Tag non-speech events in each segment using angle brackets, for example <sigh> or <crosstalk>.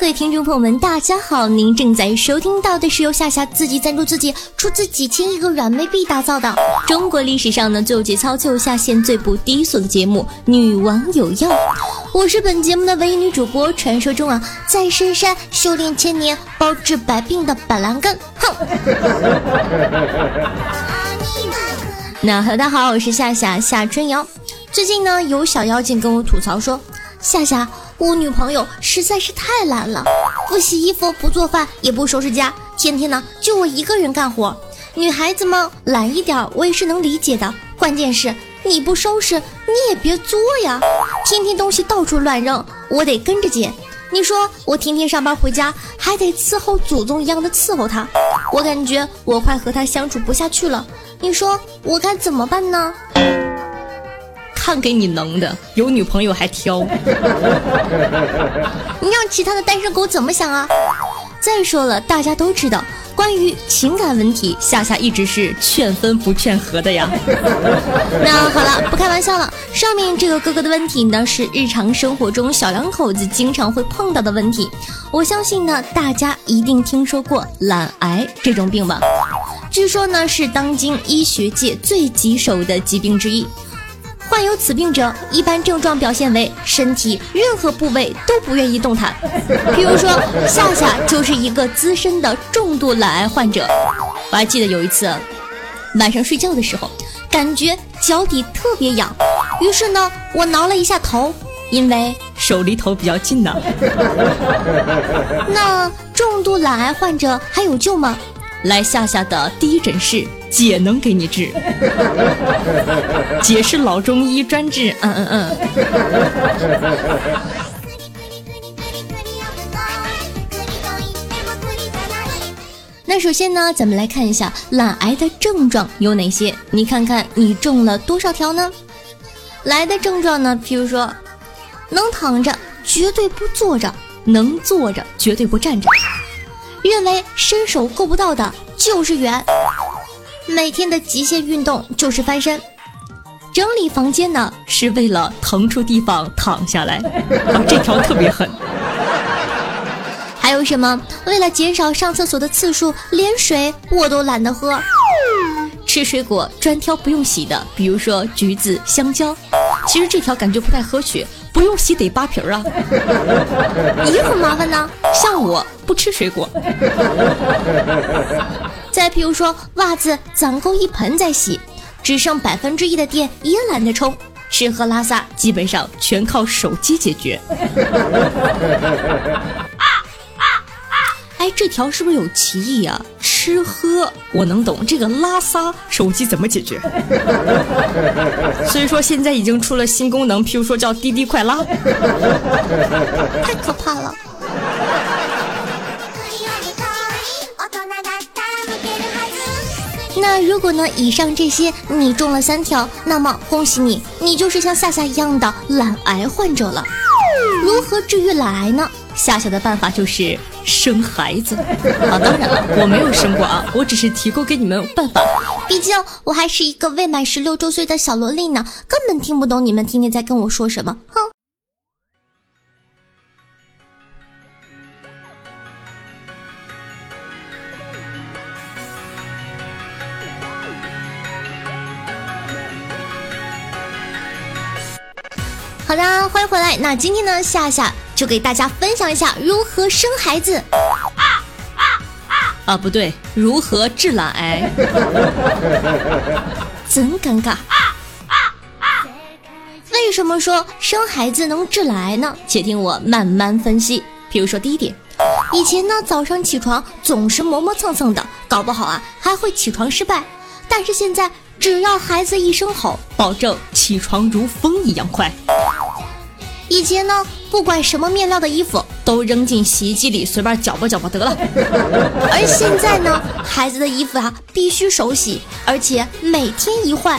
各位听众朋友们，大家好！您正在收听到的是由夏夏自己赞助自己出资几千亿个软妹币打造的中国历史上呢最有节操、最有下限、最不低俗的节目《女王有药》。我是本节目的唯一女主播，传说中啊在深山修炼千年、包治百病的板蓝根。哼！那大家好，我是夏夏夏春瑶。最近呢，有小妖精跟我吐槽说，夏夏，我女朋友实在是太懒了，不洗衣服，不做饭，也不收拾家，天天呢就我一个人干活。女孩子嘛，懒一点我也是能理解的，关键是你不收拾，你也别作呀，天天东西到处乱扔，我得跟着捡。你说我天天上班回家，还得伺候祖宗一样的伺候她，我感觉我快和她相处不下去了。你说我该怎么办呢？看给你能的，有女朋友还挑。<laughs> 你让其他的单身狗怎么想啊？再说了，大家都知道，关于情感问题，夏夏一直是劝分不劝和的呀。<laughs> 那好了，不开玩笑了。上面这个哥哥的问题呢，是日常生活中小两口子经常会碰到的问题。我相信呢，大家一定听说过懒癌这种病吧？据说呢，是当今医学界最棘手的疾病之一。患有此病者，一般症状表现为身体任何部位都不愿意动弹。比如说，夏夏就是一个资深的重度懒癌患者。我还记得有一次，晚上睡觉的时候，感觉脚底特别痒，于是呢，我挠了一下头，因为手离头比较近呢。<laughs> 那重度懒癌患者还有救吗？来夏夏的第一诊室，姐能给你治。姐是老中医专治，嗯嗯嗯。那首先呢，咱们来看一下懒癌的症状有哪些？你看看你中了多少条呢？来的症状呢，譬如说，能躺着绝对不坐着，能坐着绝对不站着，认为伸手够不到的就是远，每天的极限运动就是翻身，整理房间呢是为了腾出地方躺下来。<laughs> 啊，这条特别狠。还有什么？为了减少上厕所的次数，连水我都懒得喝。吃水果专挑不用洗的，比如说橘子、香蕉。其实这条感觉不太科学，不用洗得扒皮儿啊，也很麻烦呢。像我不吃水果。再譬如说，袜子攒够一盆再洗，只剩百分之一的电也懒得充。吃喝拉撒基本上全靠手机解决。哎，这条是不是有歧义啊？吃喝我能懂，这个拉撒手机怎么解决？<laughs> 所以说现在已经出了新功能，譬如说叫滴滴快拉，太可怕了。大人だったら向けるはず那如果呢，以上这些你中了三条，那么恭喜你，你就是像夏夏一样的懒癌患者了。如何治愈懒癌呢？ 夏夏的办法就是生孩子啊！当然了，我没有生过啊，我只是提供给你们办法。毕竟我还是一个未满十六周岁的小萝莉呢，根本听不懂你们天天在跟我说什么。哼！好的，欢迎回来。那今天呢，夏夏就给大家分享一下如何生孩子。啊啊啊！啊，不对，如何治懒癌？<laughs> 真尴尬。为什么说生孩子能治懒癌呢？且听我慢慢分析。比如说第一点，以前呢早上起床总是磨磨蹭蹭的，搞不好啊还会起床失败。但是现在只要孩子一声吼，保证起床如风一样快。以前呢，不管什么面料的衣服都扔进洗衣机里随便搅吧搅吧得了，而现在呢，孩子的衣服啊必须手洗，而且每天一换。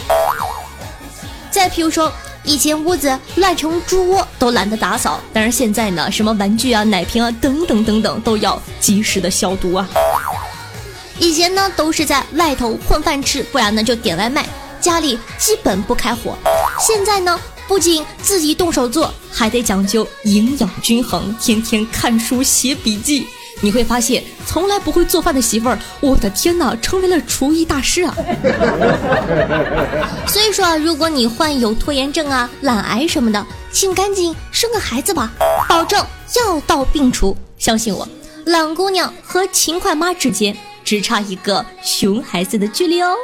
再譬如说，以前屋子乱成猪窝都懒得打扫，但是现在呢，什么玩具啊、奶瓶啊等等等等都要及时的消毒啊。以前呢都是在外头混饭吃，不然呢就点外卖，家里基本不开火。现在呢不仅自己动手做，还得讲究营养均衡，天天看书写笔记。你会发现，从来不会做饭的媳妇儿，我的天哪，成为了厨艺大师啊！<laughs> 所以说啊，如果你患有拖延症啊、懒癌什么的，请赶紧生个孩子吧，保证药到病除。相信我，懒姑娘和勤快妈之间只差一个熊孩子的距离哦。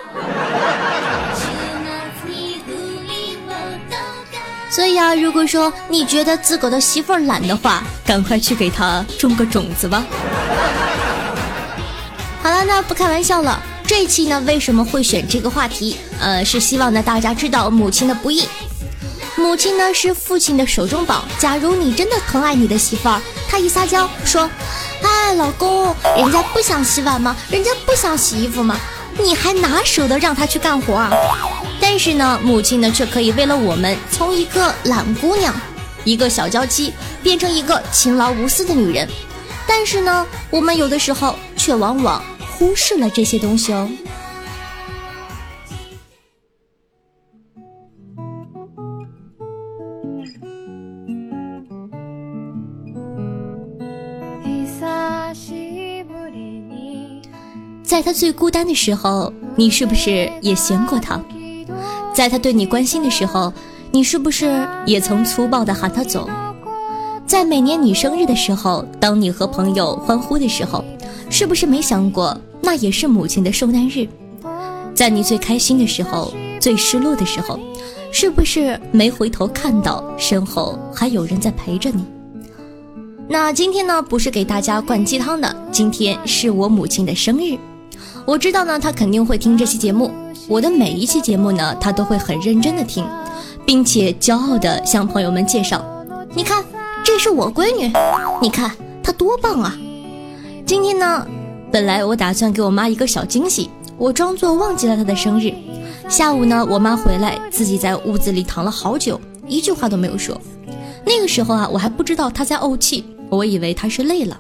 所以啊，如果说你觉得自个的媳妇儿懒的话，赶快去给她种个种子吧。<laughs> 好了，那不开玩笑了。这一期呢，为什么会选这个话题？呃，是希望呢大家知道母亲的不易。母亲呢是父亲的手中宝。假如你真的疼爱你的媳妇儿，她一撒娇说：“哎，老公，人家不想洗碗吗？人家不想洗衣服吗？你还哪舍得让她去干活啊？”但是呢，母亲呢却可以为了我们，从一个懒姑娘，一个小娇妻，变成一个勤劳无私的女人。但是呢，我们有的时候却往往忽视了这些东西哦。在他最孤单的时候，你是不是也嫌过他？在他对你关心的时候，你是不是也曾粗暴的喊他走？在每年你生日的时候，当你和朋友欢呼的时候，是不是没想过那也是母亲的受难日？在你最开心的时候，最失落的时候，是不是没回头看到身后还有人在陪着你？那今天呢，不是给大家灌鸡汤的，今天是我母亲的生日。我知道呢，她肯定会听这期节目。我的每一期节目呢，她都会很认真的听，并且骄傲的向朋友们介绍。你看，这是我闺女，你看她多棒啊！今天呢，本来我打算给我妈一个小惊喜，我装作忘记了她的生日。下午呢，我妈回来，自己在屋子里躺了好久，一句话都没有说。那个时候啊，我还不知道她在怄气，我以为她是累了。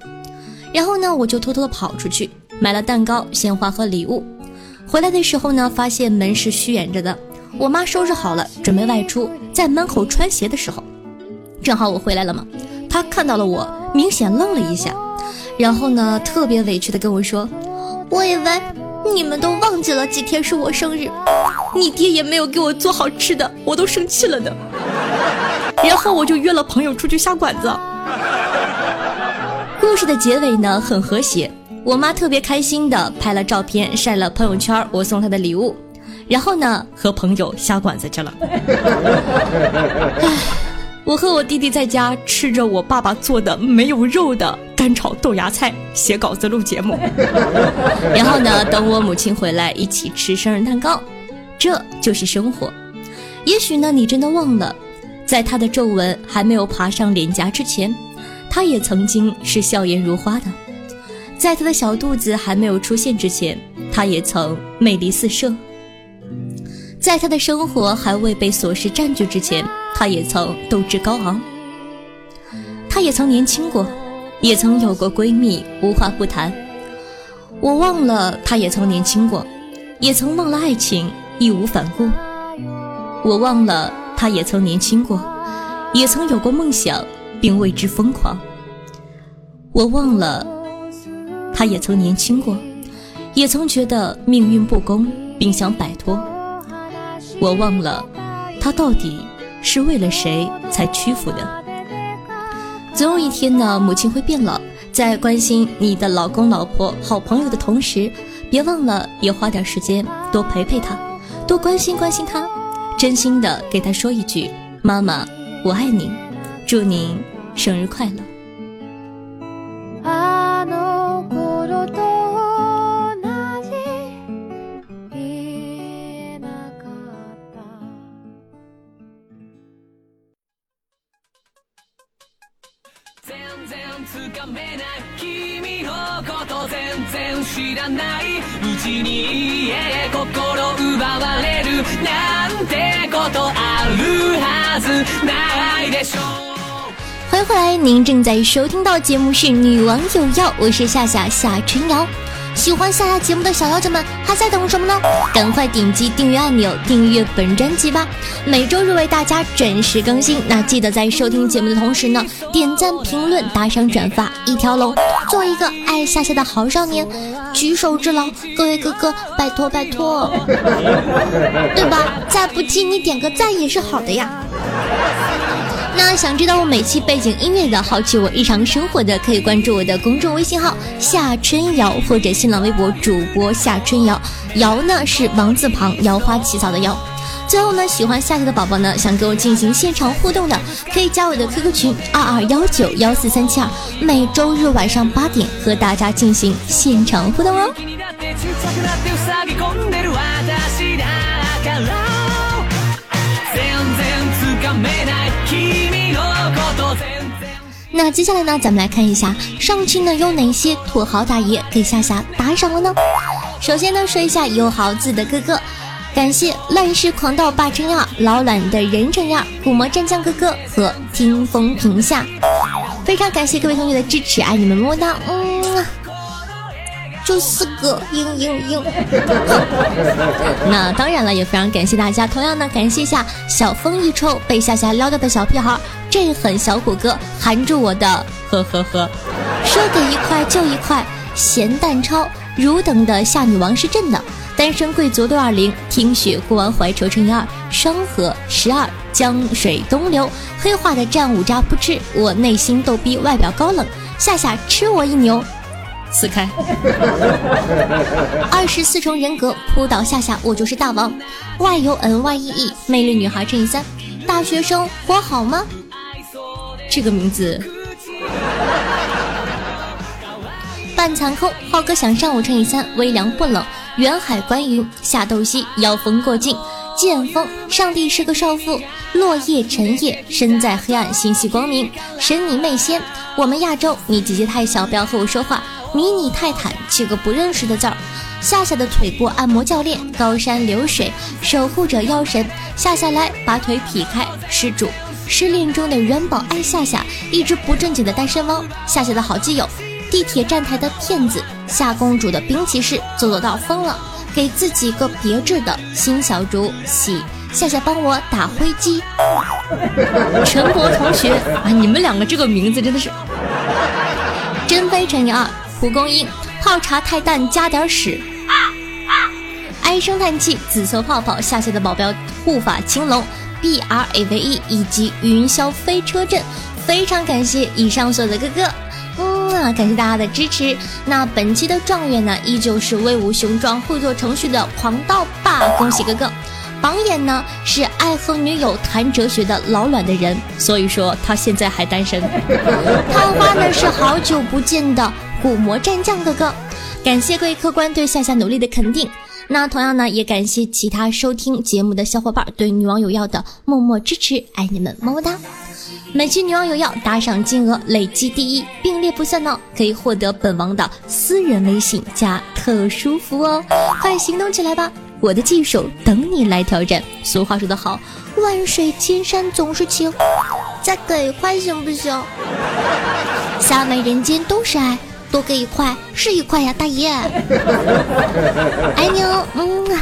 然后呢，我就偷偷的跑出去。买了蛋糕、鲜花和礼物，回来的时候呢，发现门是虚掩着的。我妈收拾好了，准备外出，在门口穿鞋的时候，正好我回来了嘛。她看到了我，明显愣了一下，然后呢，特别委屈的跟我说：“我以为你们都忘记了几天是我生日，你爹也没有给我做好吃的，我都生气了的。<laughs> ”然后我就约了朋友出去下馆子。故事的结尾呢，很和谐。我妈特别开心的拍了照片，晒了朋友圈，我送她的礼物，然后呢，和朋友下馆子去了。唉，我和我弟弟在家吃着我爸爸做的没有肉的干炒豆芽菜，写稿子录节目。然后呢，等我母亲回来，一起吃生日蛋糕。这就是生活。也许呢，你真的忘了，在她的皱纹还没有爬上脸颊之前，她也曾经是笑颜如花的。在他的小肚子还没有出现之前，他也曾魅力四射；在他的生活还未被琐事占据之前，他也曾斗志高昂。他也曾年轻过，也曾有过闺蜜无话不谈。我忘了，他也曾年轻过，也曾忘了爱情义无反顾。我忘了，他也曾年轻过，也曾有过梦想并为之疯狂。我忘了。他也曾年轻过，也曾觉得命运不公，并想摆脱。我忘了，他到底是为了谁才屈服的。总有一天呢，母亲会变老，在关心你的老公、老婆、好朋友的同时，别忘了也花点时间多陪陪他，多关心关心他，真心的给他说一句：“妈妈，我爱你，祝您生日快乐。”您正在收听到节目是《女王有药》，我是夏夏夏春瑶。喜欢夏夏节目的小妖精们还在等什么呢？赶快点击订阅按钮，订阅本专辑吧！每周日为大家准时更新。那记得在收听节目的同时呢，点赞、评论、打赏、转发一条龙，做一个爱夏夏的好少年。举手之劳，各位哥哥，拜托拜托，对吧？再不济你点个赞也是好的呀。那想知道我每期背景音乐的，好奇我日常生活的，可以关注我的公众微信号夏春瑶或者新浪微博主播夏春瑶。瑶呢是王字旁，瑶花起草的瑶。最后呢，喜欢夏夏的宝宝呢，想跟我进行现场互动的，可以加我的 QQ 群二二幺九幺四三七二，每周日晚上八点和大家进行现场互动哦。那接下来呢，咱们来看一下上期呢有哪些土豪大爷给夏夏打赏了呢？首先呢，说一下有豪字的哥哥，感谢乱世狂盗霸真亚、老卵的人真亚、古魔战将哥哥和听风平下，非常感谢各位同学的支持，爱你们么么哒，嗯。就四个，嘤嘤嘤。<laughs> 那当然了，也非常感谢大家。同样呢，感谢一下小风一抽被夏夏撩到的小屁孩，这狠小虎哥含住我的，呵呵呵。说给一块就一块，咸蛋超汝等的夏女王是朕的。单身贵族六二零，听雪过完怀愁乘以二，双河十二，江水东流，黑化的战五渣不吃，我内心逗逼，外表高冷，夏夏吃我一牛。撕开，<laughs> 二十四重人格扑倒夏夏，我就是大王。Y U N Y E E，魅力女孩乘以三，大学生活好吗？这个名字。半残空，浩哥想上午乘以三，微凉不冷，远海观云，夏斗西，妖风过境，剑锋，上帝是个少妇，落叶沉夜，身在黑暗，心系光明，神你妹仙，我们亚洲，你姐姐太小，不要和我说话。迷你泰坦，几个不认识的字儿。夏夏的腿部按摩教练，高山流水，守护者妖神。夏夏来，把腿劈开，施主。失恋中的元宝爱夏夏，一只不正经的单身汪。夏夏的好基友，地铁站台的骗子。夏公主的冰骑士，走走到疯了，给自己个别致的新小竹。喜夏夏帮我打灰机。陈博同学啊，你们两个这个名字真的是。真飞乘以二。蒲公英泡茶太淡，加点屎。唉声叹气，紫色泡泡，下线的保镖护法青龙，B R A V E 以及云霄飞车阵，非常感谢以上所有的哥哥，嗯啊，感谢大家的支持。那本期的状元呢，依旧是威武雄壮、会做程序的狂盗霸，恭喜哥哥。榜眼呢是爱和女友谈哲学的老卵的人，所以说他现在还单身。<laughs> 探花呢是好久不见的。古魔战将哥哥，感谢各位客官对夏夏努力的肯定。那同样呢，也感谢其他收听节目的小伙伴对女网友要的默默支持，爱你们，么么哒！每期女网友要打赏金额累计第一，并列不算呢，可以获得本王的私人微信加特殊服务哦！快行动起来吧，我的技术等你来挑战。俗话说得好，万水千山总是情，再给一块行不行？<laughs> 下美人间都是爱。多给一块是一块呀，大爷，爱你哦，嗯啊。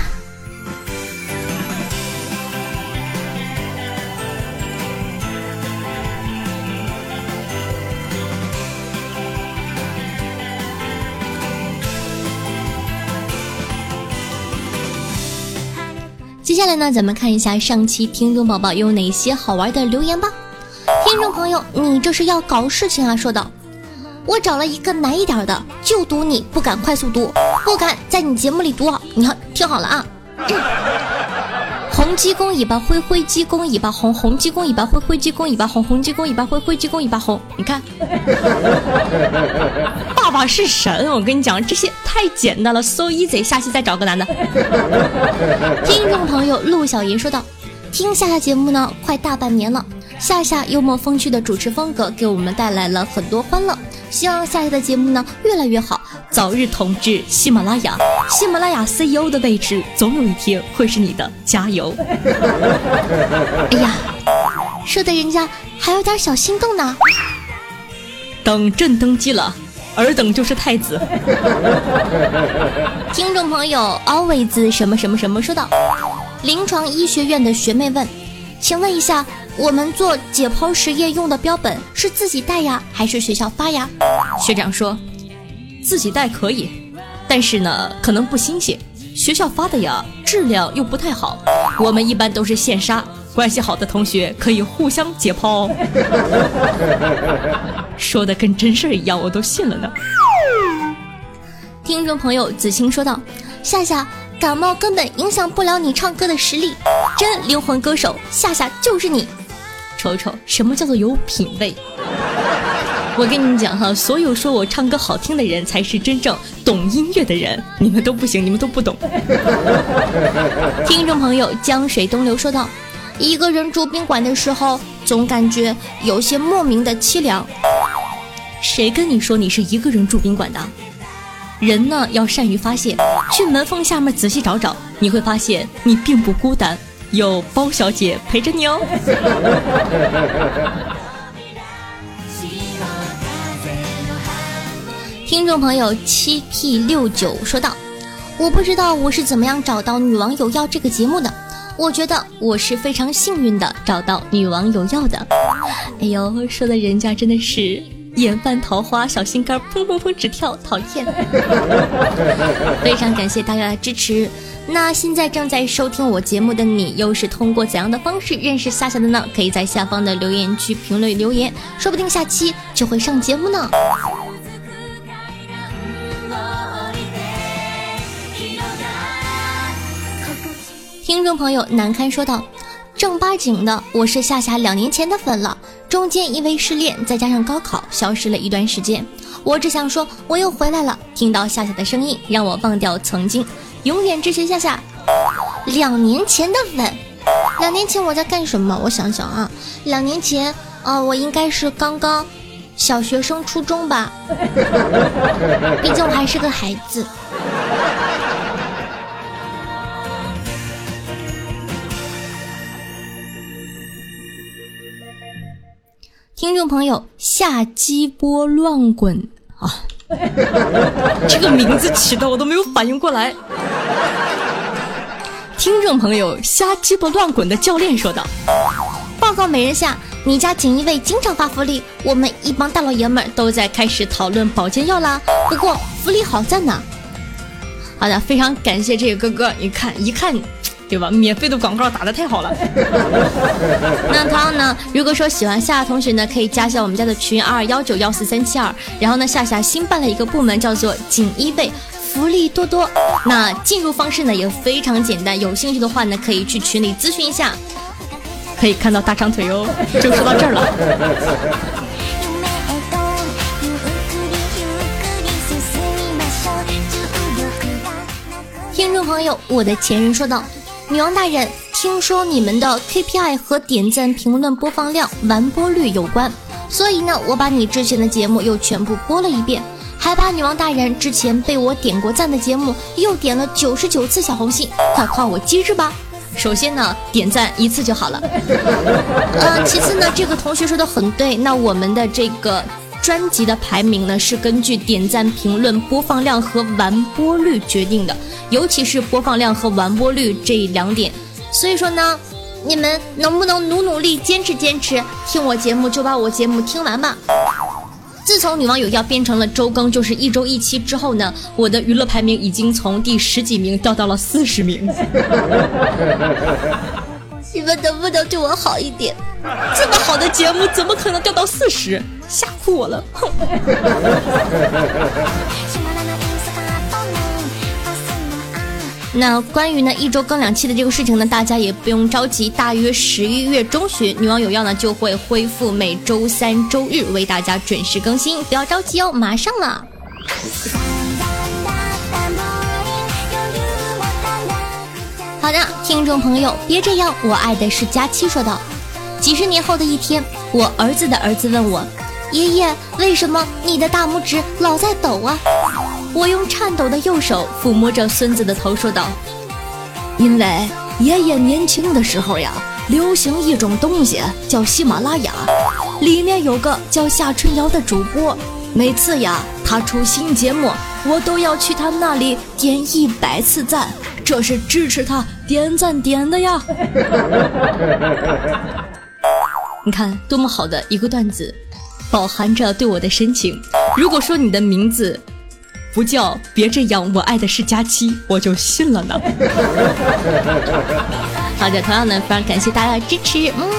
接下来呢，咱们看一下上期听众宝宝有哪些好玩的留言吧。听众朋友，你这是要搞事情啊？说道。我找了一个难一点的，就赌你不敢快速读，不敢在你节目里读。你看，听好了啊！红鸡公尾巴灰，灰鸡公尾巴红，红鸡公尾巴灰，灰鸡公尾巴红，红鸡公尾巴灰，灰鸡公尾巴红。你看，爸爸是神，我跟你讲，这些太简单了，so easy。下期再找个男的。听众朋友陆小爷说道：“听夏夏节目呢，快大半年了。”夏夏幽默风趣的主持风格给我们带来了很多欢乐。希望夏夏的节目呢越来越好，早日统治喜马拉雅。喜马拉雅 CEO 的位置总有一天会是你的，加油！<laughs> 哎呀，说的人家还有点小心动呢。等朕登基了，尔等就是太子。<laughs> 听众朋友 always 什么什么什么说道：临床医学院的学妹问，请问一下，我们做解剖实验用的标本是自己带呀，还是学校发呀？学长说，自己带可以，但是呢，可能不新鲜。学校发的呀，质量又不太好。我们一般都是现杀，关系好的同学可以互相解剖哦。<laughs> 说的跟真事儿一样，我都信了呢。听众朋友子清说道：夏夏，感冒根本影响不了你唱歌的实力，真灵魂歌手，夏夏就是你。瞅瞅，什么叫做有品位？我跟你们讲哈，所有说我唱歌好听的人才是真正懂音乐的人，你们都不行，你们都不懂。<laughs> 听众朋友江水东流说道：一个人住宾馆的时候，总感觉有些莫名的凄凉。谁跟你说你是一个人住宾馆的？人呢要善于发泄，去门缝下面仔细找找，你会发现你并不孤单，有包小姐陪着你哦。<laughs> 听众朋友七 P 六九说道：“我不知道我是怎么样找到《女王有药》这个节目的，我觉得我是非常幸运的找到《女王有药》的。”哎呦，说的人家真的是眼泛桃花，小心肝砰砰砰直跳，讨厌。<laughs> 非常感谢大家的支持。那现在正在收听我节目的你，又是通过怎样的方式认识夏夏的呢？可以在下方的留言区评论留言，说不定下期就会上节目呢。<laughs> 听众朋友难堪说道：“正八经的，我是夏夏两年前的粉了，中间因为失恋，再加上高考，消失了一段时间。我只想说，我又回来了。听到夏夏的声音，让我忘掉曾经，永远支持夏夏。两年前的粉，两年前我在干什么？我想想啊，两年前，啊，我应该是刚刚小学生初中吧，<laughs> 毕竟我还是个孩子。”听众朋友，下鸡波乱滚啊！<laughs> 这个名字起的我都没有反应过来。听众朋友，瞎鸡巴乱滚的教练说道：“报告美人下，你家锦衣卫经常发福利，我们一帮大老爷们儿都在开始讨论保健药啦。不过福利好在哪？好的，非常感谢这个哥哥，你看一看。”对吧？免费的广告打的太好了。<laughs> 那同样呢，如果说喜欢夏夏同学呢，可以加一下我们家的群二幺九幺四三七二。然后呢，夏夏新办了一个部门，叫做锦衣卫，福利多多。那进入方式呢也非常简单，有兴趣的话呢，可以去群里咨询一下，可以看到大长腿哦。就说到这儿了。<laughs> 听众朋友，我的前任说道：“女王大人，听说你们的 KPI 和点赞、评论、播放量、完播率有关，所以呢，我把你之前的节目又全部播了一遍，还把女王大人之前被我点过赞的节目又点了九十九次小红心，快夸我机智吧！首先呢，点赞一次就好了。<laughs> 呃，其次呢，这个同学说的很对，那我们的这个。”专辑的排名呢是根据点赞、评论、播放量和完播率决定的，尤其是播放量和完播率这两点。所以说呢，你们能不能努努力、坚持坚持，听我节目就把我节目听完吧。自从女网友要变成了周更，就是一周一期之后呢，我的娱乐排名已经从第十几名掉到了四十名。<laughs> 你们能不能对我好一点？这么好的节目，怎么可能掉到四十？吓哭我了！哼。<laughs> 那关于呢一周更两期的这个事情呢，大家也不用着急，大约十一月中旬，女网有药呢就会恢复每周三、周日为大家准时更新，不要着急哦，马上了。<laughs> 好的，听众朋友，别这样，我爱的是佳期说道。几十年后的一天，我儿子的儿子问我：“爷爷，为什么你的大拇指老在抖啊？”我用颤抖的右手抚摸着孙子的头，说道：“因为爷爷年轻的时候呀，流行一种东西叫喜马拉雅，里面有个叫夏春瑶的主播，每次呀他出新节目，我都要去他那里点一百次赞，这是支持他点赞点的呀。<laughs> 你看多么好的一个段子，饱含着对我的深情。如果说你的名字不叫别这样，我爱的是佳期，我就信了呢。<laughs> 好的，同样呢，非常感谢大家的支持，嗯。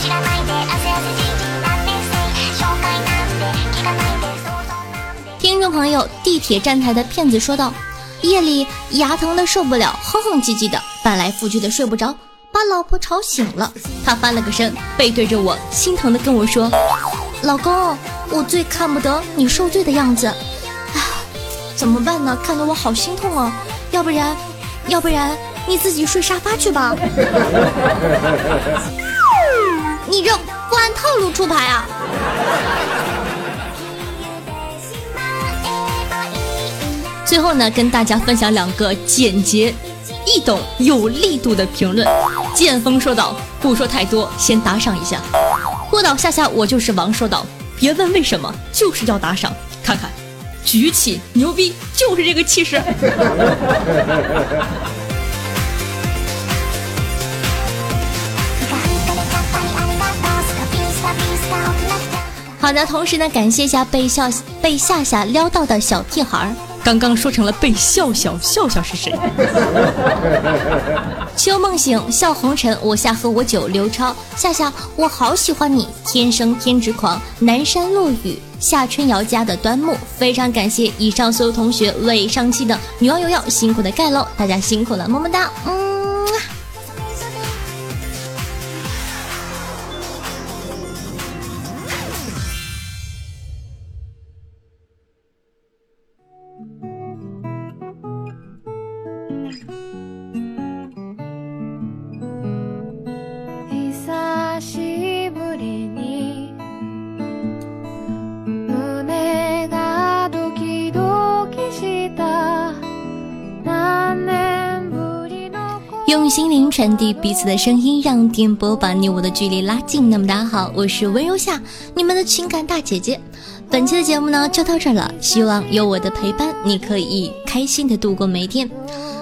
知らないで汗汗じじいなんてせ紹介なんて聞かないで想像なんて听众朋友，地铁站台的骗子说道：“夜里牙疼的受不了，哼哼唧唧的，翻来覆去的睡不着，把老婆吵醒了。他翻了个身，背对着我，心疼的跟我说：‘ 老公，我最看不得你受罪的样子，啊，怎么办呢？看得我好心痛啊！要不然，要不然你自己睡沙发去吧。<laughs> ’你这不按套路出牌啊！”最后呢，跟大家分享两个简洁、易懂、有力度的评论。剑锋说道：“不说太多，先打赏一下。”郭导下下我就是王说道：“别问为什么，就是要打赏，看看，举起牛逼，就是这个气势。”好的，同时呢，感谢一下被笑被夏夏撩到的小屁孩儿。刚刚说成了被笑笑，笑笑是谁？<laughs> 秋梦醒，笑红尘，我下喝我酒，刘超，夏夏，我好喜欢你，天生天之狂，南山落雨，夏春瑶家的端木，非常感谢以上所有同学为上期的女王有药辛苦的盖楼，大家辛苦了，么么哒，嗯。用心灵传递彼此的声音，让电波把你我的距离拉近。那么大家好，我是温柔夏，你们的情感大姐姐。本期的节目呢就到这儿了，希望有我的陪伴，你可以开心的度过每一天。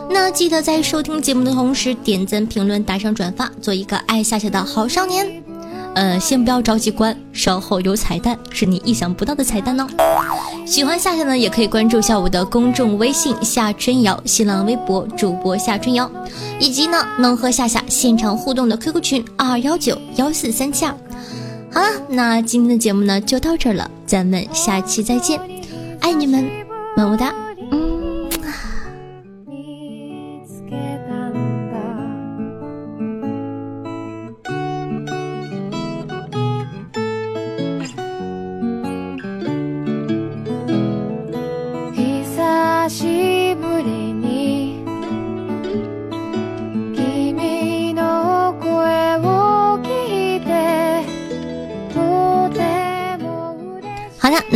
那记得在收听节目的同时，点赞、评论、打赏、转发，做一个爱夏夏的好少年。呃，先不要着急关，稍后有彩蛋，是你意想不到的彩蛋哦。喜欢夏夏呢，也可以关注一下我的公众微信夏春瑶，新浪微博主播夏春瑶，以及呢能和夏夏现场互动的 QQ 群二幺九幺四三七二。好了，那今天的节目呢就到这儿了，咱们下期再见，爱你们，么么哒。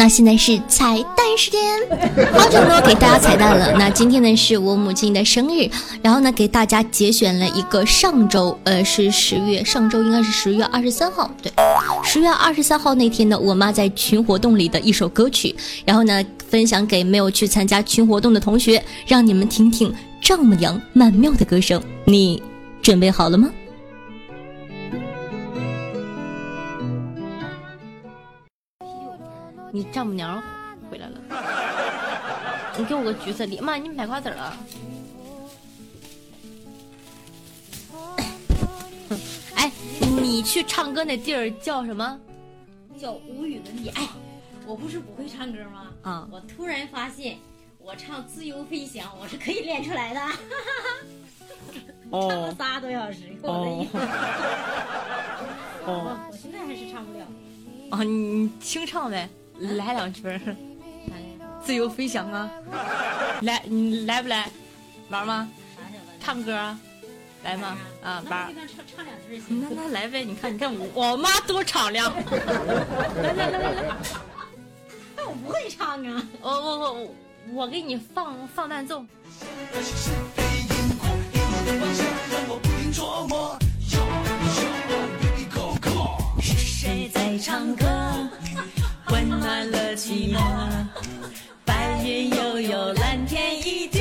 现在是彩蛋时间，好久没有给大家彩蛋了。那今天呢是我母亲的生日，然后呢给大家节选了一个上周，呃是十月，上周应该是十月二十三号，对，十月二十三号那天呢，我妈在群活动里的一首歌曲，然后呢分享给没有去参加群活动的同学，让你们听听丈母娘曼妙的歌声。你准备好了吗？你丈母娘回来了，你给我个橘色梨，妈，你买瓜子了？哎，你去唱歌那地儿叫什么？叫无与伦比。哎，我不是不会唱歌吗？啊我突然发现，我唱《自由飞翔》，我是可以练出来的。<laughs> 唱了仨多小时，给我的一会儿。我 <laughs> 我现在还是唱不了。啊，你你清唱呗，来两句儿，自由飞翔啊，来你来不来？玩吗？唱歌啊？来吗啊，玩儿那，唱唱两句那那来呗，你看你看我我妈多敞亮，<laughs> 来来来来来，但我不会唱啊。我我我我我给你放放伴奏。是谁在唱歌，温暖了寂寞？白云悠悠，蓝天依旧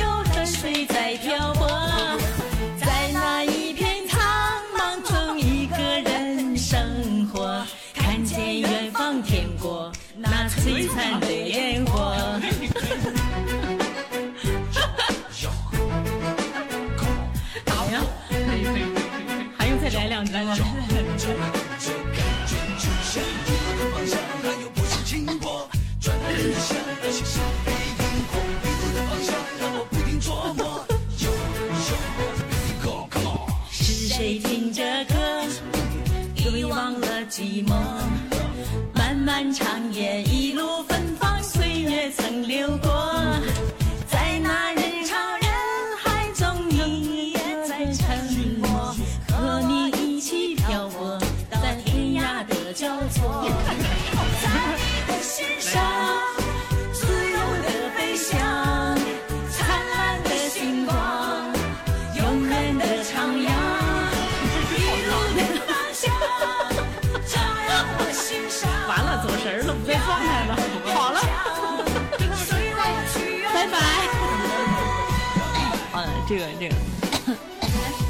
这个这个，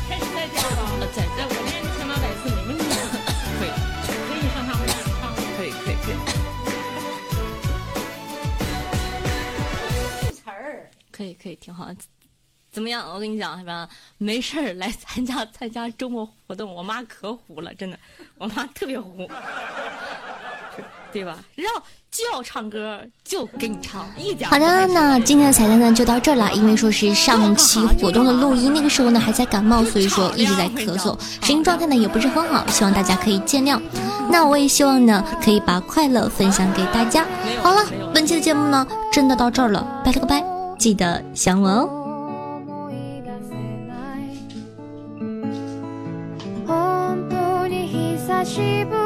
开始再教吧。呃在在，我练千八百次没问题，可以可以上他们家唱。可以可以可以词儿，可以可以，挺好。怎么样？我跟你讲，是吧？没事儿来参加参加周末活动，我妈可虎了，真的，我妈特别虎，对吧？让就要唱歌就给你唱，一点儿好的，不害羞那今天的彩蛋呢就到这儿了。因为说是上期活动的录音，那个时候呢还在感冒，所以说一直在咳嗽，声音状态呢也不是很好，希望大家可以见谅。那我也希望呢可以把快乐分享给大家。好了，本期的节目呢真的到这儿了，拜了个拜，记得想我哦。思い出せない本当に久しぶり